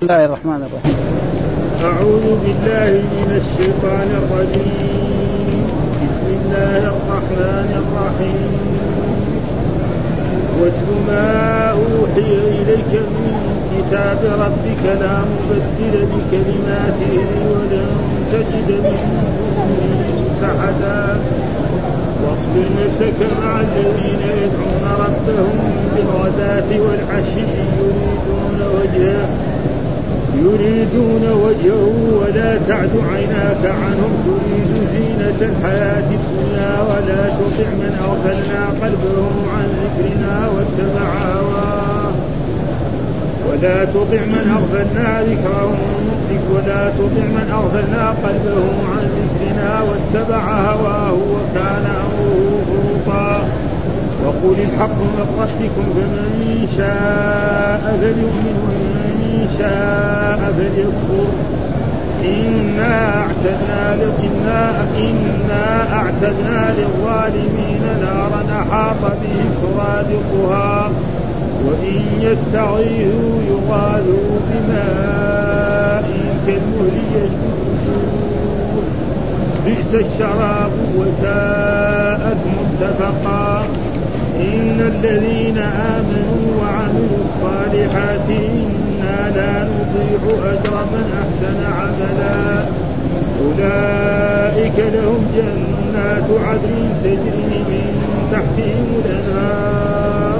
بسم الله الرحمن الرحيم. أعوذ بالله من الشيطان الرجيم. بسم الله الرحمن الرحيم. واتل ما أوحي إليك من كتاب ربك لا مبدل لكلماته ولن تجد من دونه أحدا. واصبر نفسك مع الذين يدعون ربهم بالغداة والعشي يريدون وجهه. يريدون وجهه ولا تعد عيناك عنهم. تريد زينة الحياة الدنيا ولا تطع من أغفلنا قلبه عن ذكرنا واتبع هواه. ولا تطع من أغفلنا ذكره ولا تطع من أغفلنا قلبه عن ذكرنا واتبع هواه. وكان أمره فرطا وقل الحق من ربكم فمن شاء فليؤمن. ومن شاء فليكفر إنا أعتدنا إنا إنا أعتدنا للظالمين نارا أحاط بهم سرادقها. وإن يستغيثوا يغاثوا بماء كالمهل يشربون بئس الشراب وساءت متفقا. إن الذين آمنوا وعملوا الصالحات إنا لا نضيع أجر من أحسن عملا. أولئك لهم جنات عدن تجري من تحتهم الأنهار.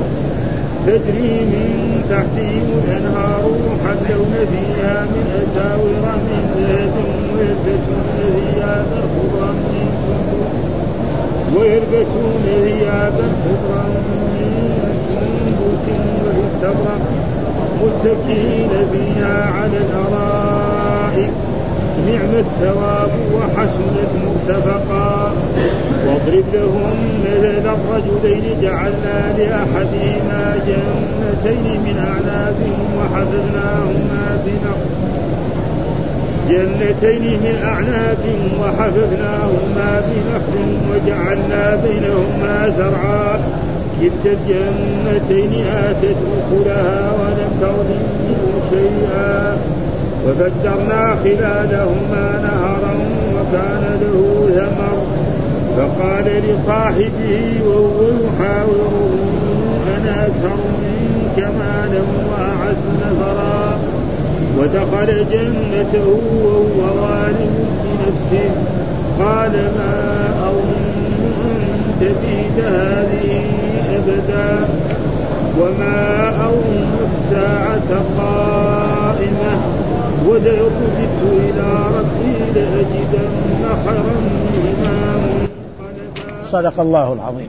تجري من تحتهم الأنهار يحلون فيها من أساور من ذهب ويلبسون ثيابا خضرا من سندس. ويلبسون ثيابا خضرا من سندس واستبرق متكئين فيها على الأرائك. نعم الثواب وحسنت مرتفقا واضرب لهم مثل الرجلين جعلنا لأحدهما جنتين من اعناب وحفظناهما بنخل جنتين من أعناب وحفظناهما بنخل وجعلنا بينهما زرعا. كلتا الجنتين آتت أكلها ولم تظلم منه شيئا. وفجرنا خلالهما نهرا وكان له ثمر. فقال لصاحبه وهو يحاوره أنا أكثر منك مالا وأعز نفرا. ودخل جنته وهو ظالم بنفسه قال ما أظن تبيد هذه أبدا وما أظن الساعة قائمة ولئن رددت إلى ربي لأجدن خيرا منهما صدق الله العظيم.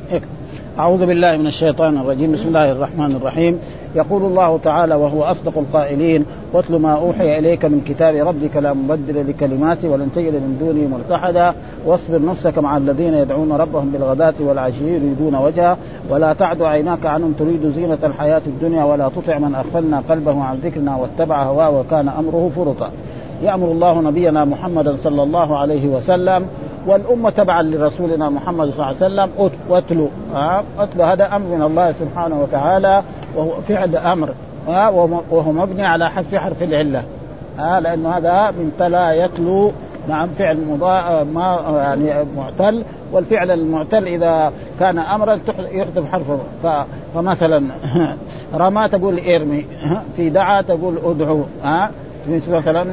أعوذ بالله من الشيطان الرجيم. بسم الله الرحمن الرحيم. يقول الله تعالى وهو أصدق القائلين واتل ما أوحي إليك من كتاب ربك لا مبدل لكلماته ولن تجد من دونه ملتحدا واصبر نفسك مع الذين يدعون ربهم بالغداة والعشي يريدون وجهه ولا تعد عيناك عنهم تريد زينة الحياة الدنيا ولا تطع من أغفلنا قلبه عن ذكرنا واتبع هواه وكان أمره فرطا. يأمر الله نبينا محمدا صلى الله عليه وسلم والأمة تبعا لرسولنا محمد صلى الله عليه وسلم. واتلوا اتلوا هذا أمر من الله سبحانه وتعالى. وهو فعل أمر وهو مبني على حذف حرف العلة لأنه هذا من تلا يتلو نعم فعل مضاء ما يعني معتل والفعل المعتل إذا كان أمرا يحذف حرفه. فمثلا رمى تقول إرمي في دعا تقول أدعو ها مثلا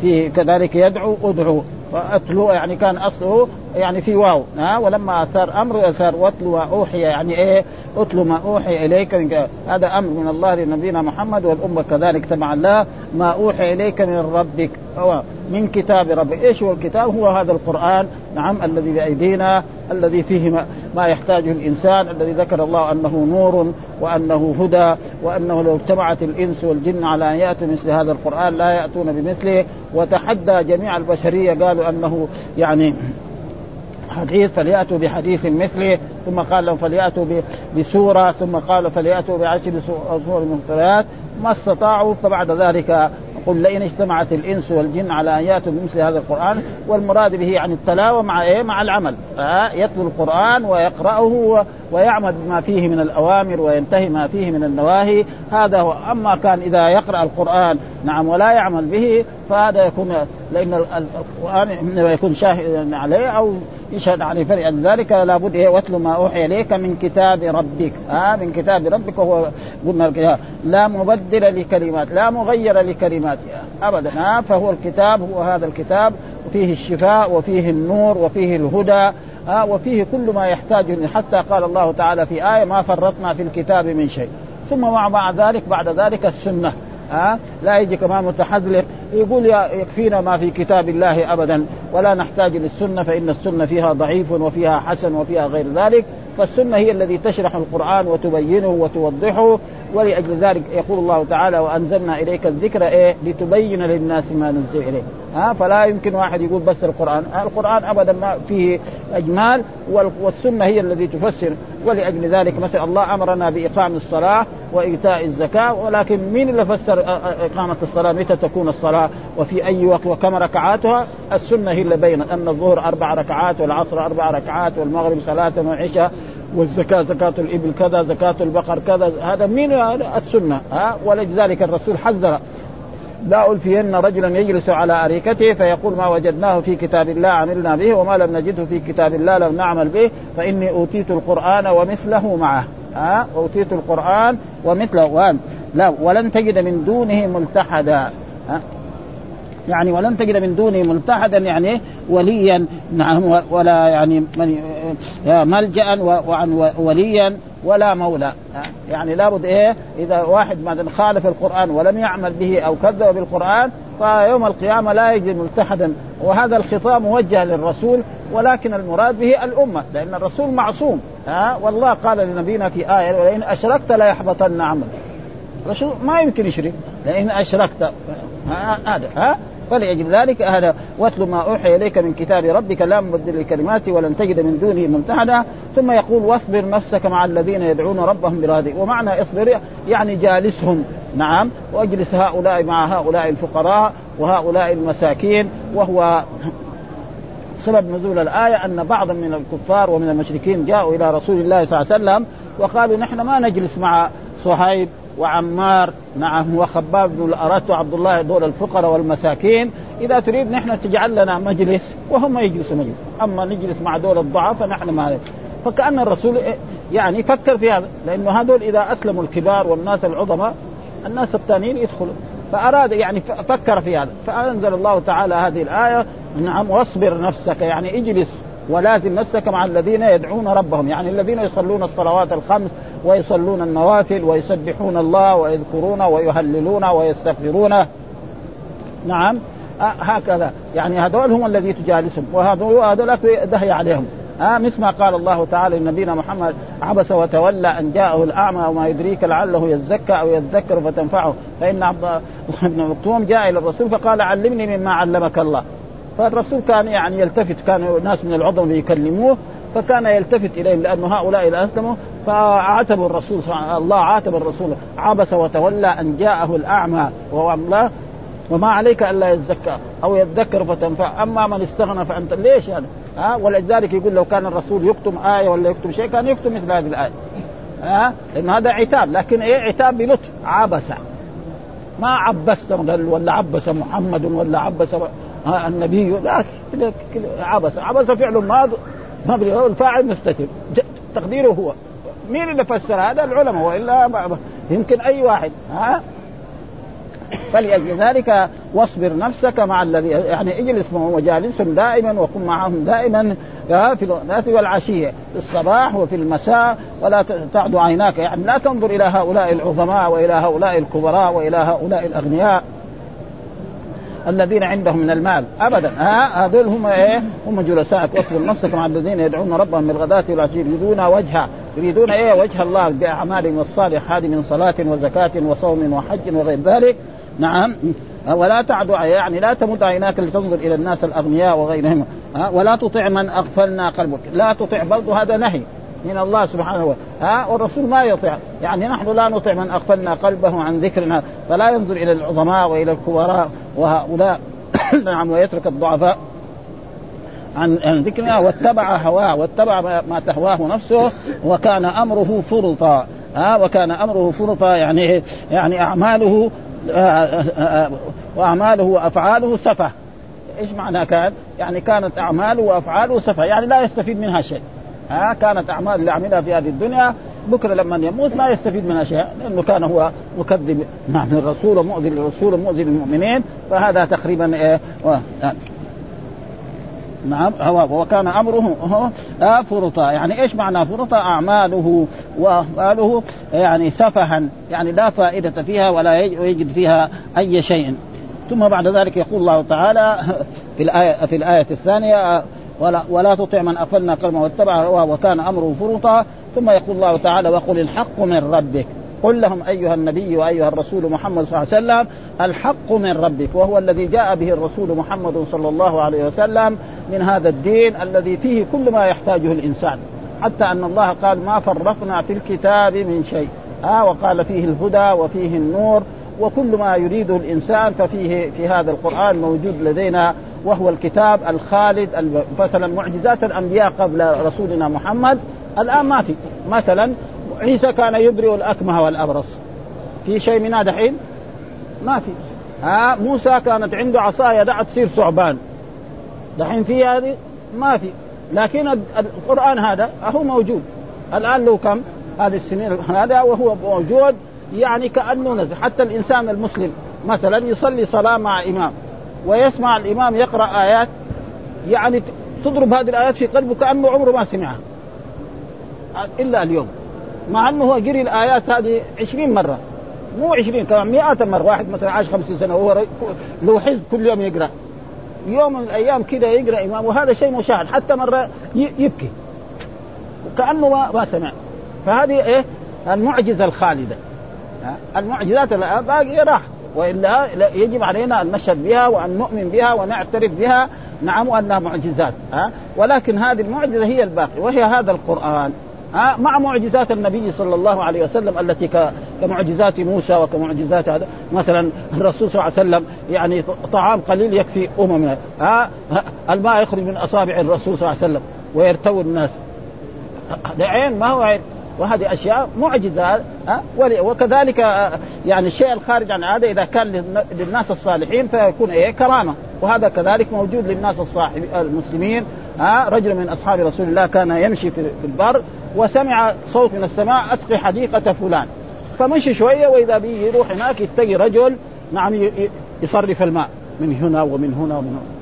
في كذلك يدعو ادعو واتلو يعني كان أصله يعني في واو. ها؟ ولما صار أمر صار واتلو أوحي يعني إيه؟ أتلو ما أوحي إليك من هذا أمر من الله لنبينا محمد والأمة كذلك تبعا له ما أوحي إليك من ربك. من كتاب ربك إيش هو الكتاب؟ هو هذا القرآن. نعم الذي بأيدينا الذي فيه ما, ما يحتاجه الإنسان الذي ذكر الله أنه نور وأنه هدى وأنه لو اجتمعت الإنس والجن على أن يأتوا مثل هذا القرآن لا يأتون بمثله. وتحدى جميع البشرية قالوا أنه يعني حديث فليأتوا بحديث مثله ثم قال لهم فليأتوا بسورة ثم قال فليأتوا بعشر سور مفتريات ما استطاعوا فبعد ذلك قل لئن اجتمعت الإنس والجن على أن يأتوا بمثل هذا القرآن والمراد به يعني التلاوة مع إيه؟ مع العمل. آه يتلو القرآن ويقرأه ويعمل بما فيه من الأوامر وينتهي ما فيه من النواهي. هذا هو. أما كان إذا يقرأ القرآن نعم ولا يعمل به فهذا يكون لأن القرآن يكون شاهد عليه أو يشهد عليه. فلذلك لابد إيه واتل ما أوحي إليك من كتاب ربك. آه من كتاب ربك وهو قلنا لا مبدل لكلمات لا مغير لكلمات. ابدا. آه فهو الكتاب هو هذا الكتاب. وفيه الشفاء وفيه النور وفيه الهدى. آه وفيه كل ما يحتاجه حتى قال الله تعالى في آية ما فرطنا في الكتاب من شيء. ثم مع ذلك بعد ذلك السنة. ها؟ لا يجي كمان متحذلق يقول يكفينا ما في كتاب الله ابدا ولا نحتاج للسنة فإن السنة فيها ضعيف وفيها حسن وفيها غير ذلك. فالسنة هي الذي تشرح القرآن وتبينه وتوضحه. ولأجل ذلك يقول الله تعالى وأنزلنا إليك الذكر إيه؟ لتبين للناس ما نزل إليه ها؟ فلا يمكن واحد يقول بس القرآن. القرآن أبدا ما فيه أجمال والسنة هي التي تفسر. ولأجل ذلك مثلا الله أمرنا بإقام الصلاة وإيتاء الزكاة ولكن مين اللي فسر إقامة الصلاة؟ متى تكون الصلاة؟ وفي أي وقت؟ وكم ركعاتها؟ السنة هي اللي بينت أن الظهر أربع ركعات والعصر أربع ركعات والمغرب صلاة وعشاء والزكاة زكاة الإبل كذا زكاة البقر كذا. هذا مين السنة ها؟ ولذلك الرسول حذر. لا ألفين رجلا يجلس على أريكته فيقول ما وجدناه في كتاب الله عملنا به وما لم نجده في كتاب الله لم نعمل به فإني أوتيت القرآن ومثله معه ها؟ أوتيت القرآن ومثله لا ولن تجد من دونه ملتحدا يعني ولن تجد من دونه ملتحدا يعني وليا. نعم ولا يعني ملجأ وعن وليا ولا مولى. يعني لابد إيه؟ إذا واحد مثلا خالف القرآن ولم يعمل به أو كذب بالقرآن فيوم القيامة لا يجد ملتحدا. وهذا الخطاب موجه للرسول ولكن المراد به الأمة لأن الرسول معصوم. ها؟ والله قال لنبينا في آية ولئن أشركت لا يحبطن عملك. الرسول ما يمكن يشرك لئن أشركت. هذا ها فلأجل ذلك هذا واتل ما أوحي إليك من كتاب ربك لا مبدل لكلماته ولن تجد من دونه ممتحنا. ثم يقول واصبر نفسك مع الذين يدعون ربهم برهدي ومعنى اصبر يعني جالسهم. نعم. واجلس هؤلاء مع هؤلاء الفقراء وهؤلاء المساكين. وهو سبب نزول الآية أن بعضا من الكفار ومن المشركين جاءوا إلى رسول الله صلى الله عليه وسلم وقالوا نحن ما نجلس مع صهيب. وعمار نعم وخباب بن الأرت وعبد الله دول الفقراء والمساكين. إذا تريد نحن تجعل لنا مجلس وهم يجلسوا مجلس. أما نجلس مع دول الضعاف فنحن ما فكأن الرسول يعني فكر في هذا. لأنه هذول إذا أسلموا الكبار والناس العظماء الناس الثانيين يدخلوا. فأراد يعني فكر في هذا. فأنزل الله تعالى هذه الآية نعم واصبر نفسك يعني اجلس ولازم نفسك مع الذين يدعون ربهم يعني الذين يصلون الصلوات الخمس ويصلون النوافل ويسبحون الله ويذكرون ويهللون ويستغفرون نعم. هكذا. يعني هذول هم الذي تجالسهم. وهذول هذول دهي عليهم. آه مثل ما قال الله تعالى لنبينا محمد عبس وتولى أن جاءه الأعمى وما يدريك لعله يزكى أو يذكر فتنفعه. فإن عبد بن مكتوم جاء إلى الرسول فقال علمني مما علمك الله. فالرسول كان يعني يلتفت كان ناس من العظم يكلموه فكان يلتفت إليهم لأن هؤلاء اذا أسلموا فعاتبوا الرسول الله عاتب الرسول عبس وتولى أن جاءه الأعمى وهو الله وما عليك ألا يتذكر أو يتذكر فتنفع أما من استغنى فأنت ليش هذا؟ ها؟ ولذلك يقول لو كان الرسول يكتم آية ولا يكتم شيء كان يكتم مثل هذه الآية. ها؟ لأن هذا عتاب لكن إيه؟ عتاب بلطف عبس. ما عبست ولا عبس محمد ولا عبس النبي لا عبس. عبس فعل ماض ما الفاعل مستتر تقديره هو. مين اللي فسر هذا؟ العلماء وإلا يمكن أي واحد. ها؟ فلأجل ذلك واصبر نفسك مع الذي يعني اجلس وجالسهم دائما وكن معهم دائما في الغداة والعشية في الصباح وفي المساء ولا تعد عيناك. يعني لا تنظر إلى هؤلاء العظماء وإلى هؤلاء الكبراء وإلى هؤلاء الأغنياء الذين عندهم من المال. ابدا. ها هذول هم إيه؟ هم جلسائك واصبر نفسك مع الذين يدعون ربهم بالغداة والعشي يريدون وجهه يريدون إيه؟ وجه الله باعمالهم الصالحه هذه من صلاة وزكاة وصوم وحج وغير ذلك. نعم. ولا تعد يعني لا تمد عيناك لتنظر إلى الناس الأغنياء وغيرهم. ولا تطع من أغفلنا قلبك. لا تطع برضه هذا نهي من الله سبحانه وتعالى ها؟ والرسول ما يطيع يعني نحن لا نطيع من أغفلنا قلبه عن ذكرنا فلا ينظر إلى العظماء وإلى الكبراء وهؤلاء. نعم ويترك الضعفاء. عن ذكرنا واتبع هواه واتبع ما تهواه نفسه وكان أمره فرطا. ها وكان أمره فرطا يعني يعني أعماله آه، آه، آه، وأعماله وأفعاله سفه. إيش معنى كان؟ يعني كانت أعماله وأفعاله سفه يعني لا يستفيد منها شيء. ها كانت أعمال اللي عملها في هذه الدنيا بكرة لما يموت ما يستفيد منها شيء لأنه كان هو مكذب. نعم الرسول ومؤذي للرسول ومؤذي للمؤمنين فهذا تقريبا إيه؟ نعم هو وكان أمره فرطا يعني إيش معنى فرطا أعماله واهواله يعني سفها يعني لا فائدة فيها ولا يجد فيها أي شيء. ثم بعد ذلك يقول الله تعالى في الايه في الآية الثانية ولا, ولا تطع من اغفلنا قلبه واتبع وكان أمره فرطا ثم يقول الله تعالى وقل الحق من ربك. قل لهم أيها النبي وأيها الرسول محمد صلى الله عليه وسلم الحق من ربك وهو الذي جاء به الرسول محمد صلى الله عليه وسلم من هذا الدين الذي فيه كل ما يحتاجه الإنسان. حتى أن الله قال ما فرقنا في الكتاب من شيء. آه وقال فيه الهدى وفيه النور وكل ما يريده الإنسان ففيه في هذا القرآن موجود لدينا وهو الكتاب الخالد مثلا معجزات الأنبياء قبل رسولنا محمد. الآن ما في. مثلا عيسى كان يبرئ الأكمه والأبرص. في شيء من هذا حين ما في. ها موسى كانت عنده عصا يدعى تصير ثعبان. دحين في هذه؟ ما في. لكن القرآن هذا هو موجود. الآن له كم؟ هذه السنين. هذا وهو موجود يعني كأنه نزل. حتى الإنسان المسلم مثلا يصلي صلاة مع إمام ويسمع الإمام يقرأ آيات يعني تضرب هذه الآيات في قلبه كأنه عمره ما سمعها. إلا اليوم. مع أنه هو قري الآيات هذه عشرين مرة. مو عشرين كمان مئات مرة. واحد مثلا عاش خمسين سنة وهو له حزب كل يوم يقرأ. يوم من الأيام كذا يقرأ إمام وهذا شيء مشاهد حتى مرة يبكي. وكأنه ما, ما سمع. فهذه إيه؟ المعجزة الخالدة. المعجزات باقية راح. وإلا يجب علينا أن نشهد بها وأن نؤمن بها ونعترف بها. نعم وانها معجزات. ها؟ ولكن هذه المعجزة هي الباقي وهي هذا القرآن. ها مع معجزات النبي صلى الله عليه وسلم التي كمعجزات موسى وكمعجزات هذا مثلا الرسول صلى الله عليه وسلم يعني طعام قليل يكفي امم ها الماء يخرج من أصابع الرسول صلى الله عليه وسلم ويرتوي الناس. هذا عين ما هو عين وهذه أشياء معجزات ها وكذلك يعني الشيء الخارج عن هذا إذا كان للناس الصالحين فيكون إيه؟ كرامة. وهذا كذلك موجود للناس الصاحب المسلمين ها رجل من أصحاب رسول الله كان يمشي في البر وسمع صوت من السماء أسقي حديقة فلان. فمشي شوية وإذا به يروح هناك يتقي رجل نعم يصرف الماء. من هنا ومن هنا ومن هنا.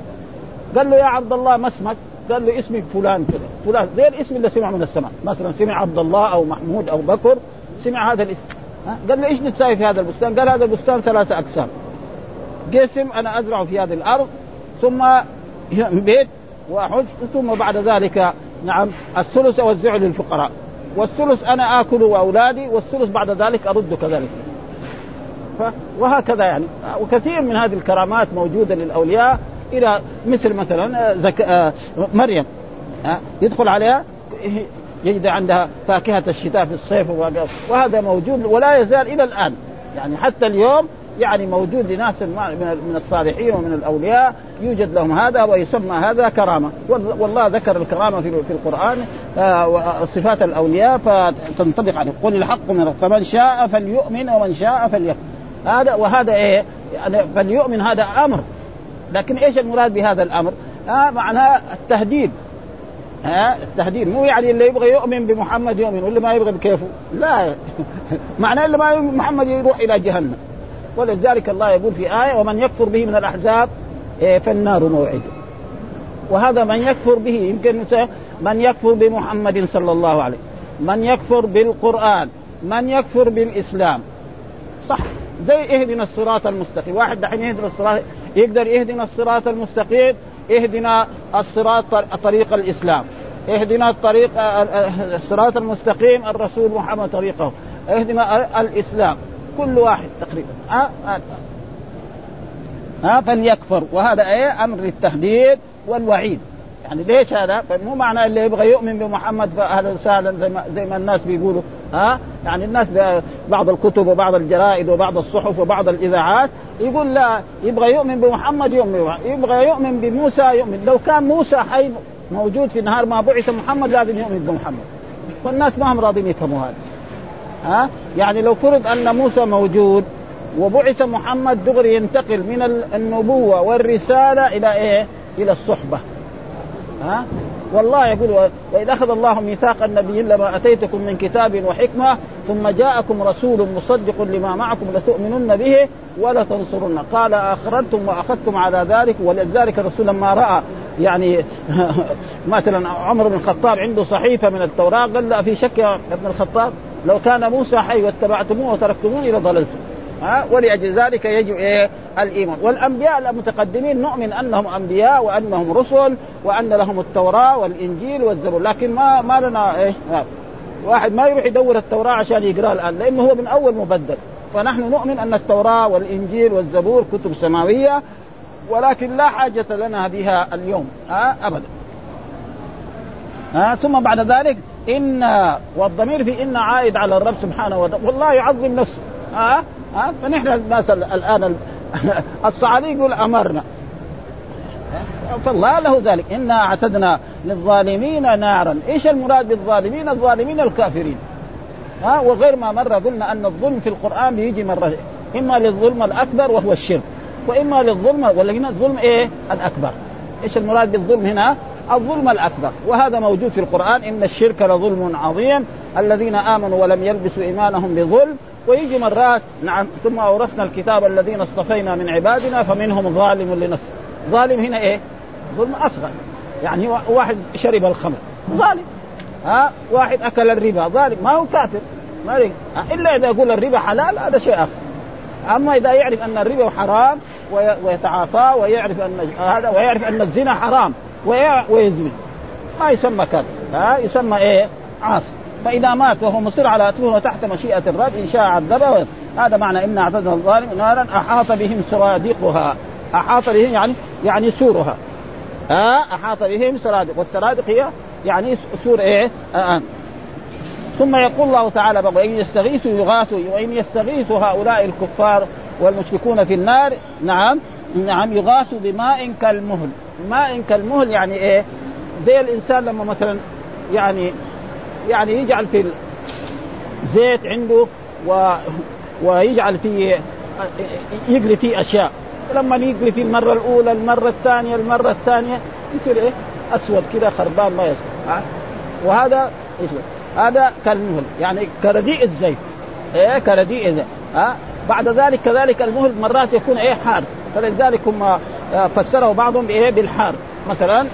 قال له يا عبد الله ما اسمك؟ قال له اسمي فلان كذا. فلان زي الاسم اللي سمع من السماء. مثلا سمع عبد الله أو محمود أو بكر سمع هذا الاسم. قال له إيش نتساوي في هذا البستان؟ قال هذا البستان ثلاثة أقسام. قسم أنا أزرع في هذه الأرض ثم بيت وأحج ثم بعد ذلك نعم الثلث اوزعه للفقراء. والثلث أنا آكل وأولادي والثلث بعد ذلك أرد كذلك. وهكذا يعني. وكثير من هذه الكرامات موجودة للأولياء إلى مثل مثلا زك... آه، مريم. يدخل عليها يجد عندها فاكهة الشتاء في الصيف وهذا موجود ولا يزال إلى الآن. يعني حتى اليوم يعني موجود لناس من الصالحين ومن الأولياء يوجد لهم هذا ويسمى هذا كرامة. والله ذكر الكرامة في القرآن آه، صفات الأولياء فتنطبق عليه. قل الحق من فمن شاء فليؤمن ومن شاء فليكفر. هذا وهذا إيه؟ يعني فليؤمن هذا أمر. لكن إيش المراد بهذا الأمر؟ آه معناه التهديد. ها؟ التهديد. مو يعني اللي يبغى يؤمن بمحمد يؤمن واللي ما يبغى بكيفه. لا. معناه اللي ما يؤمن محمد يروح إلى جهنم. ولذلك الله يقول في آية ومن يكفر به من الأحزاب إيه، فالنار موعده وهذا من يكفر به يمكن من يكفر بمحمد صلى الله عليه من يكفر بالقرآن من يكفر بالإسلام. صح زي اهدنا الصراط المستقيم. واحد دحين يهدنا الصراط يقدر يهدنا الصراط المستقيم اهدنا الصراط طريق الإسلام. اهدنا الطريق الصراط المستقيم الرسول محمد طريقه. اهدنا الإسلام. كل واحد تقريبا. ها؟ ها, فليكفر. وهذا إيه؟ أمر للتهديد والوعيد. يعني ليش هذا؟ مو معنى اللي يبغى يؤمن بمحمد فاهلا وسهلا زي ما زي ما الناس بيقولوا. ها؟ يعني الناس بعض الكتب وبعض الجرائد وبعض الصحف وبعض الإذاعات يقول لا يبغى يؤمن بمحمد يؤمن يبغى يؤمن بموسى يؤمن. لو كان موسى حي موجود في نهار ما بعث محمد لازم يؤمن بمحمد. والناس ما هم راضين يفهموا هذا. ها؟ يعني لو فرض أن موسى موجود وبعث محمد دغري ينتقل من النبوة والرسالة إلى إيه؟ إلى الصحبة. ها؟ والله يقول واذا أخذ الله ميثاق النبيين لما أتيتكم من كتاب وحكمة ثم جاءكم رسول مصدق لما معكم لتؤمنن به ولا تنصرن. قال اخرجتم وأخذتم على ذلك ولذلك الرسول لما رأى. يعني مثلا عمر بن الخطاب عنده صحيفة من التوراة قال لا في شك يا ابن الخطاب لو كان موسى حي واتبعتموه وتركتموني لضللتم ها؟ ولأجل ذلك يجب إيه؟ الإيمان. والأنبياء المتقدمين نؤمن أنهم أنبياء وأنهم رسل وأن لهم التوراة والإنجيل والزبور. لكن ما ما لنا إيش واحد ما يروح يدور التوراة عشان يقرأ الآن لأنه هو من أول مبدل. فنحن نؤمن أن التوراة والإنجيل والزبور كتب سماوية ولكن لا حاجة لنا بها اليوم ها ابدا. ها ثم بعد ذلك إن والضمير في إن عائد على الرب سبحانه وتعالى والله يعظم نفسه ها ها فنحن الناس الآن الصعالي يقول أمرنا. فالله له ذلك. إنا اعتدنا للظالمين نارا. إيش المراد بالظالمين؟ الظالمين الكافرين. ها وغير ما مر قلنا أن الظلم في القرآن بيجي مرة إما للظلم الأكبر وهو الشرك. وإما للظلم ولا هنا الظلم إيه؟ الأكبر. إيش المراد بالظلم هنا؟ الظلم الأكبر. وهذا موجود في القرآن إن الشرك لظلم عظيم. الذين آمنوا ولم يلبسوا إيمانهم بظلم. ويجي مرات نعم ثم أورثنا الكتاب الذين اصطفينا من عبادنا فمنهم ظالم لنفسه. ظالم هنا إيه؟ ظلم أصغر. يعني واحد شرب الخمر. ظالم. ها؟ واحد أكل الربا. ظالم. ما هو كافر. ما إلا إذا يقول الربا حلال هذا شيء آخر. أما إذا يعرف أن الربا حرام ويتعاطى ويعرف أن هذا ويعرف أن الزنا حرام. ويزني. ما يسمى كافر ها؟ يسمى إيه؟ عاصي. فإذا مات وهو مصر على تكون تحت مشيئة الرب إن شاء عذبه. هذا معنى إن اعتدنا الظالم نارا أحاط بهم سرادقها. أحاط بهم يعني يعني سورها. ها؟ أحاط بهم سرادق. والسرادق هي يعني سور إيه؟ آه. آه. ثم يقول الله تعالى وإن يستغيثوا يغاثوا وإن يستغيثوا هؤلاء الكفار والمشركون في النار نعم نعم يغاثوا بماء كالمهل. ماء كالمهل يعني إيه؟ زي الإنسان لما مثلا يعني يعني يجعل في زيت عنده و ويجعل فيه يقلي فيه أشياء. لما يقلي فيه المرة الأولى المرة الثانية المرة الثانية يصير إيه؟ أسود كذا خربان ما يصير. وهذا اسود هذا كالمهل يعني كرديء الزيت. إيه؟ كرديء الزيت. ها؟ بعد ذلك كذلك المهل مرات يكون إيه حار. فلذلك هم فسره بعضهم بإيه؟ بالحار. مثلا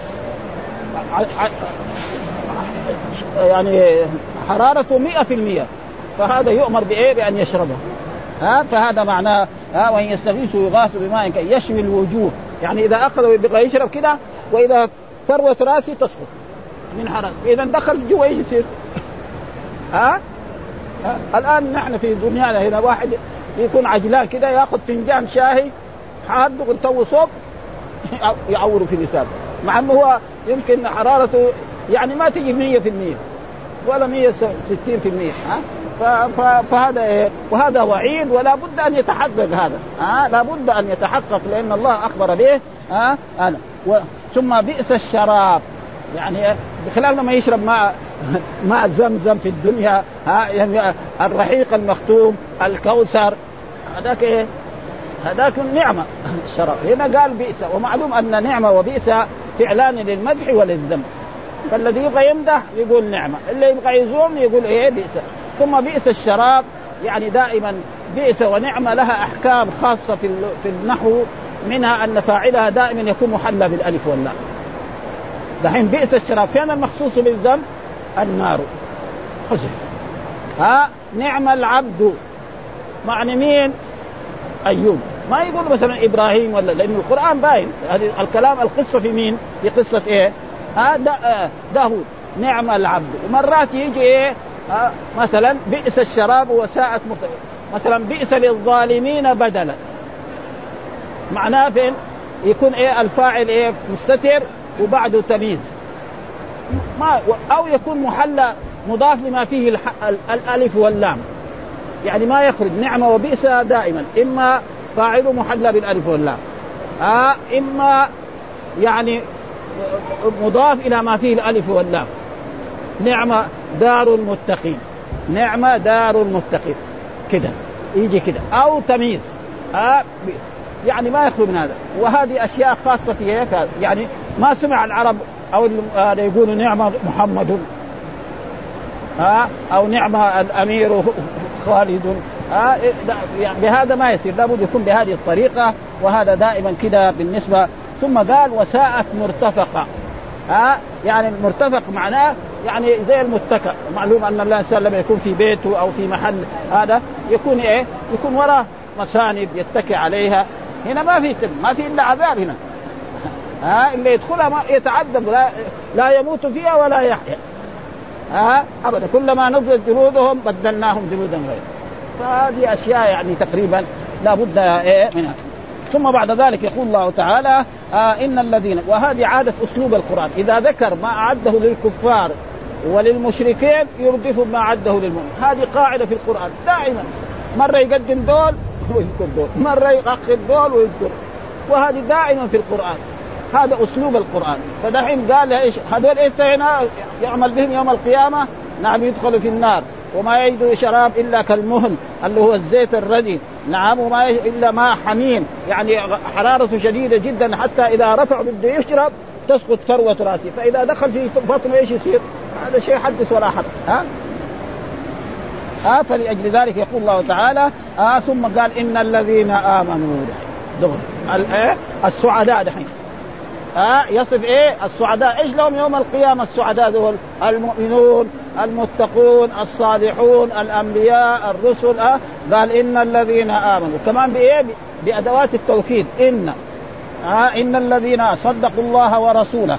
يعني حرارته 100% فهذا يؤمر بإيه؟ بأن يشربه. ها؟ فهذا معناه ها؟ وإن يستغيثوا يغاثوا بماء يشوي الوجوه. يعني إذا اخذ ويبغى يشرب كده وإذا فروه راسي تسقط من حرارة. إذا دخل جوا إيش يصير؟ ها؟ الآن نحن في دنيانا هنا واحد يكون عجلان كده ياخذ فنجان شاهي دغري تو صوب يعوروا في لسانه مع إنه هو يمكن حرارته يعني ما تجي 100% ولا 160% ها؟ فهذا إيه؟ وهذا وعيد ولا بد أن يتحقق هذا ها؟ لا بد أن يتحقق لأن الله أخبر به ها؟ هذا ثم بئس الشراب. يعني بخلاف لما يشرب ماء ماء زمزم في الدنيا ها يعني الرحيق المختوم الكوثر. هذاك إيه؟ هذاك نعمه الشراب هنا قال بئس ومعلوم أن نعمة وبئس فعلان للمدح وللذم. فالذي يبغى يمدح يقول نعمة اللي يبغى يزوم يقول إيه بئس. ثم بئس الشراب يعني دائما بئس ونعمة لها أحكام خاصة في في النحو منها أن فاعلها دائما يكون محلى بالألف واللام. دحين بئس الشراب كان المخصوص بالذم؟ النار. خشف ها نعم العبد. معنى مين؟ أيوب. ما يقول مثلا إبراهيم ولا لأنه القرآن باين. هذه الكلام القصة في مين؟ في قصة إيه؟ هذا آه داود نعم العبد. ومرات يجي إيه؟ آه مثلا بئس الشراب وساءت مثلا بئس للظالمين بدلا. معناه فين؟ يكون إيه الفاعل إيه؟ مستتر وبعده تمييز. ما أو يكون محلى مضاف لما فيه. الألف واللام. يعني ما يخرج نعمة وبئس دائما. إما فاعله محلى بالألف واللام. آه إما يعني مضاف إلى ما فيه الألف واللام. نعمة دار المتقين. نعمة دار المتقين. كده. يجي كده. أو تمييز. آه يعني ما يخلو من هذا. وهذه أشياء خاصة في هيك يعني ما سمع العرب أو هذا يقولوا نعمه محمد. ها؟ أو نعمه الأمير خالد. ها؟ يعني بهذا ما يصير. لابد يكون بهذه الطريقة وهذا دائما كده بالنسبة. ثم قال وساءت مرتفقة. ها؟ يعني المرتفق معناه يعني زي المتكأ معلوم أن الانسان لما يكون في بيته أو في محل هذا يكون إيه؟ يكون وراه مساند يتكئ عليها. هنا ما في ما في إلا عذاب هنا. ها اللي يدخلها ما يتعذب لا, لا يموت فيها ولا يحيا. ها أبدا. كلما نضجت جلودهم بدلناهم جلودا غير. فهذه أشياء يعني تقريبا لا بد إيه منها. ثم بعد ذلك يقول الله تعالى آه إن الذين وهذه عادة أسلوب القرآن. إذا ذكر ما أعده للكفار وللمشركين يردف ما أعده للمؤمن هذه قاعدة في القرآن. دائما. مرة يقدم دول ويذكر دول. مرة يؤخر دول ويذكر. وهذه دائما في القرآن. هذا أسلوب القرآن. فدحين قال إيش هذول إيش هنا يعمل بهم يوم القيامة؟ نعم يدخلوا في النار. وما يجدوا شراب إلا كالمهل اللي هو الزيت الردي نعم وما إلا ماء حميم. يعني حرارته شديدة جدا حتى إذا رفع بده يشرب تسقط فروه رأسه. فإذا دخل في بطنه إيش يصير؟ هذا شيء حدث ولا حرج ها؟ آه فلأجل ذلك يقول الله تعالى آه ثم قال إن الذين آمنوا دغري. إيه؟ السعداء دحين. آه يصف إيه؟ السعداء. إيش لهم يوم القيامة السعداء دول المؤمنون المتقون الصالحون الأنبياء الرسل آه قال إن الذين آمنوا. كمان بإيه؟ بأدوات التوكيد إن آه إن الذين صدقوا الله ورسوله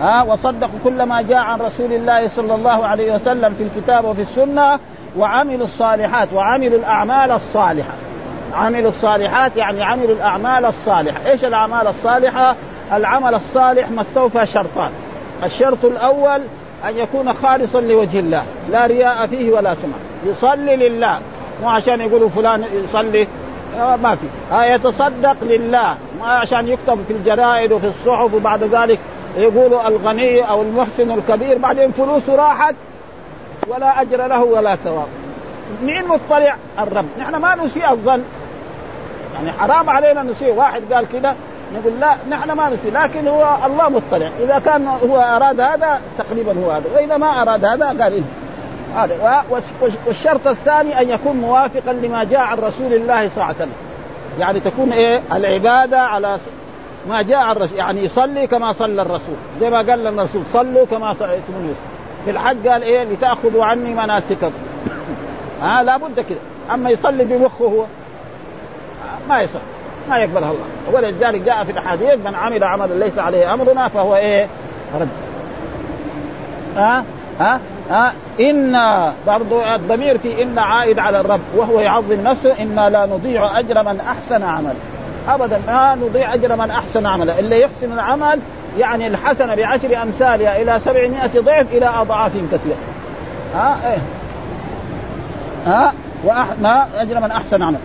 آه وصدقوا كل ما جاء عن رسول الله صلى الله عليه وسلم في الكتاب وفي السنة وعملوا الصالحات وعملوا الأعمال الصالحة. عملوا الصالحات يعني عملوا الأعمال الصالحة. إيش الأعمال الصالحة؟ العمل الصالح مستوفى شرطان. الشرط الأول أن يكون خالصا لوجه الله لا رياء فيه ولا سمعة. يصلي لله مو عشان يقولوا فلان يصلي آه ما في. آه يتصدق لله ما عشان يكتب في الجرائد وفي الصحف وبعد ذلك يقولوا الغني أو المحسن الكبير. بعدين فلوسه راحت ولا أجر له ولا ثواب. مين مطلع؟ الرب. نحن ما نسيء الظن. يعني حرام علينا نسيء. واحد قال كده نقول لا نحن ما نسيء لكن هو الله مطلع. إذا كان هو أراد هذا تقريبا هو هذا. وإذا ما أراد هذا قال إيه؟ هذا. والشرط الثاني أن يكون موافقا لما جاء عن رسول الله صلى الله عليه وسلم. يعني تكون إيه؟ العبادة على ما جاء عن الرسول يعني يصلي كما صلى الرسول. زي ما قال الرسول صلوا كما صليتم في الحج قال إيه؟ لتأخذوا عني مناسككم. ها لابد كده. أما يصلي بمخه هو ما يصلي. ما يقبلها الله. ولذلك جاء في الأحاديث من عمل عملا ليس عليه أمرنا فهو إيه؟ رد. ها؟ ها؟ ها؟ إن برضو الضمير في إن عائد على الرب وهو يعظم نفسه إنا لا نضيع أجر من أحسن عمل. أبدا ما نضيع أجر من أحسن عملا اللي يحسن العمل يعني الحسنة بعشر أمثالها إلى سبعمائة ضعف إلى أضعاف كثيرة. ها؟ إيه؟ ها؟ وأح... ما أجر من أحسن عمل.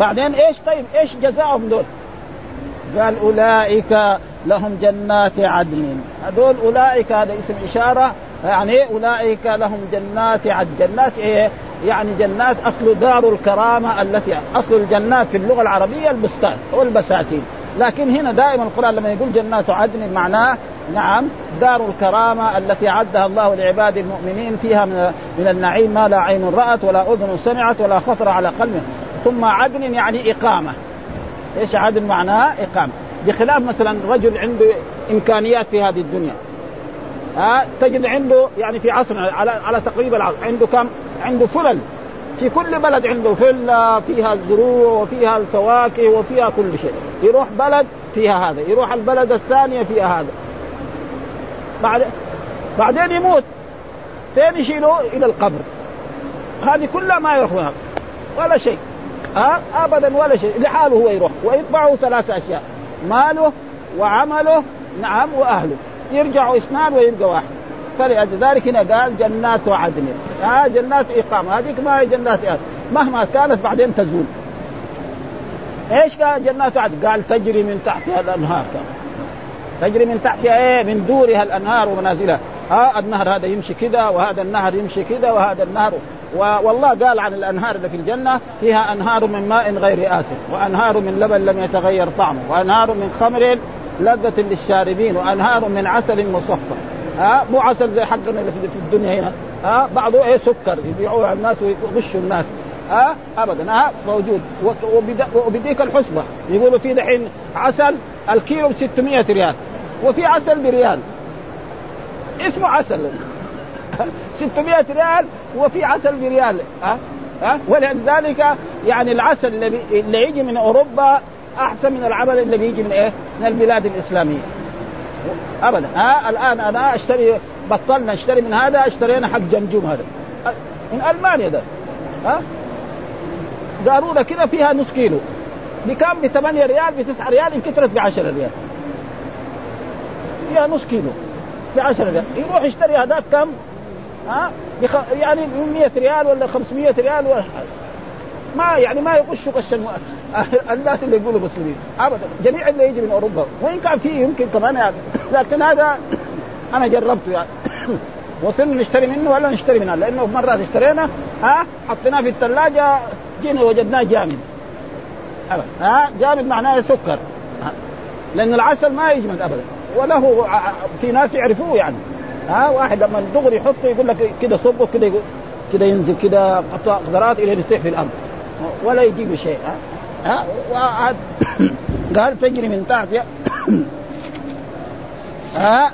بعدين إيش طيب؟ إيش جزاؤهم دول؟ قال أولئك لهم جنات عدن. هذول أولئك هذا اسم إشارة يعني أولئك لهم جنات عدن. جنات إيه؟ يعني جنات أصل دار الكرامة التي أصل الجنات في اللغة العربية البستان والبساتين لكن هنا دائما القرآن لما يقول جنات عدن معناه نعم دار الكرامة التي اعدها الله لعباد المؤمنين فيها من من النعيم ما لا عين رأت ولا أذن سمعت ولا خطر على قلب ثم عدن يعني إقامة. إيش عدن معناه؟ إقامة. بخلاف مثلا رجل عنده إمكانيات في هذه الدنيا. ها؟ تجد عنده يعني في عصرنا على على تقريب العصر عنده كم؟ عنده فلل. في كل بلد عنده فلة فيها الزروع وفيها الفواكه وفيها كل شيء. يروح بلد فيها هذا يروح البلد الثانية فيها هذا. بعد بعدين يموت. فين يشيلوه؟ إلى القبر. هذه كلها ما يروح ولا شيء. ها ابدا ولا شيء لحاله هو يروح ويتبعه ثلاث أشياء ماله وعمله نعم وأهله يرجعوا اثنان ويبقى واحد فلذلك هنا قال جنات عدن آه جنات إقامة هذيك ما هي جنات إقامة. مهما كانت بعدين تزول إيش قال جنات عدن؟ قال تجري من تحتها الأنهار كان. تجري من تحتها إيه؟ من دورها الأنهار ومنازلها ها آه النهر هذا يمشي كذا وهذا النهر يمشي كذا وهذا النهر والله قال عن الأنهار اللي في الجنة فيها أنهار من ماء غير آسف وأنهار من لبن لم يتغير طعمه وأنهار من خمر لذة للشاربين وأنهار من عسل مصفى. ها مو عسل زي حقنا اللي في الدنيا هنا. ها بعضه إيه سكر يبيعوه على الناس ويغشوا الناس. ها ابدا. ها موجود. وبديك الحسبة. يقولوا في دحين عسل الكيلو ب 600 ريال وفي عسل بريال. اسمه عسل. 600 ريال وفي عسل بريال ها؟ ها؟ ولذلك يعني العسل اللي, اللي يجي من أوروبا أحسن من العسل اللي بيجي من إيه؟ من البلاد الإسلامية. ابدا. ها؟ الآن أنا أشتري بطلنا اشتري من هذا اشترينا حق جمجوم هذا. من ألمانيا ده. ها؟ قاروره كذا فيها نص كيلو. بكم ب 8 ريال ب 9 ريال انكسرت ب 10 ريال. فيها نص كيلو. ب 10 ريال. يروح يشتري هذاك كم؟ ها. يعني 100 ريال ولا 500 ريال و... ما يعني ما يغشوا غش. الناس اللي يقولوا مسلمين. ابدا. جميع اللي يجي من أوروبا. وإن كان فيه يمكن كمان يعني لكن هذا أنا جربته يعني. وصلنا نشتري منه ولا نشتري منه؟ لأنه مرات اشترينا ها؟ حطيناه في الثلاجة جينا وجدناه جامد. ها؟ جامد معناه سكر. لأن العسل ما يجمد ابدا. وله في ناس يعرفوه يعني. ها واحد لما دغري يحطه يقول لك كده صبه كده كده ينزل كده قطرات إلى يطيح في الأرض. ولا يجيب شيء ها؟ ها؟ قال تجري من تحت ها؟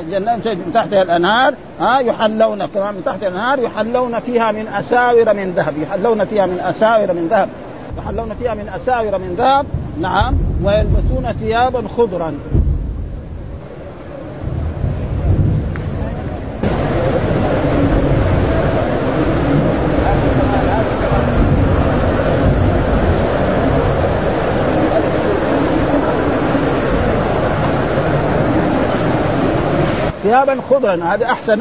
جنات من تحتها الأنهار ها؟ يحلون كمان من تحت الأنهار يحلون فيها من أساور من ذهب يحلون فيها من أساور من ذهب يحلون فيها من أساور من ذهب. نعم ويلبسون ثيابا خضرا. ثيابا خضرا. هذا أحسن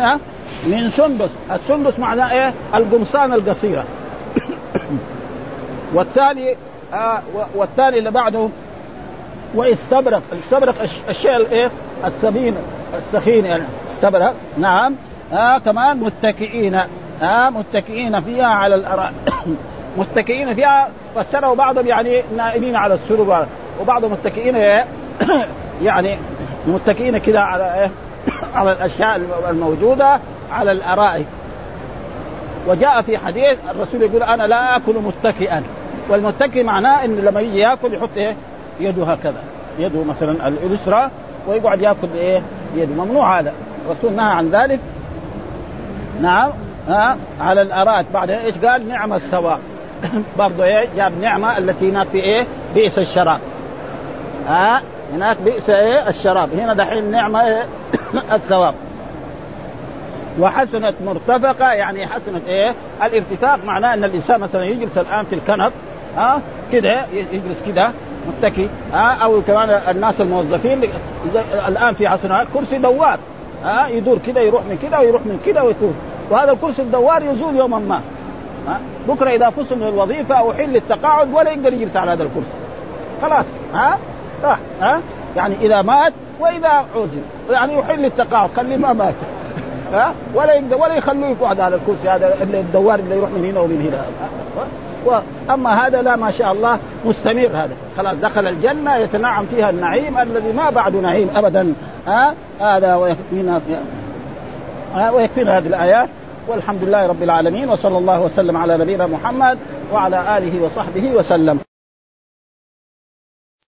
من سندس. السندس معناه إيه؟ القمصان القصيره والتالي آه والتالي اللي بعده واستبرق. الاستبرق الشيء الايه السمين السخين يعني. استبرق. نعم. آه كمان متكئين. آه متكئين فيها على الارائك متكئين فيها. فسره بعضهم يعني نائمين على السرور. وبعضهم متكئين يعني متكئين كذا على إيه؟ على الأشياء الموجودة على الأرائك. وجاء في حديث الرسول يقول أنا لا آكل متكئا. والمتكئ معناه انه لما يجي يأكل يحط إيه؟ يده هكذا. يده مثلا اليسرى ويقعد يأكل بايه بيده ممنوع هذا. الرسول نهى عن ذلك. نعم. ها؟ على الأرائك. بعد إيش قال؟ نعم الثواب. برضه إيه؟ جاب نعمة التي هناك في إيه؟ بئس الشراب. ها؟ هناك بئس إيه الشراب هنا دحين نعمة إيه؟ الثواب وحسنت مرتفقة يعني حسنت إيه الارتفاق معناه إن الإنسان مثلا يجلس الآن في الكنب ها أه؟ كده يجلس كده متكي ها أه؟ أو كمان الناس الموظفين الآن في عصرنا كرسي دوار ها أه؟ يدور كده يروح من كده ويروح من كده ويطول وهذا الكرسي الدوار يزول يوما ما ها بكرة إذا فصل من الوظيفة أو حل التقاعد ولا يقدر يجلس على هذا الكرسي خلاص ها راح ها؟ يعني إذا مات وإذا عزل. يعني يحل التقاعد خليه ما مات. ها؟ ولا يقدر ولا يخلوه يقعد على الكرسي هذا الدوار اللي يروح من هنا ومن هنا. وأما هذا لا ما شاء الله مستمر هذا. خلاص دخل الجنة يتنعم فيها النعيم الذي ما بعده نعيم ابدا. ها؟ هذا ويكفينا ويكفينا هذه الآيات. والحمد لله رب العالمين وصلى الله وسلم على نبينا محمد وعلى آله وصحبه وسلم.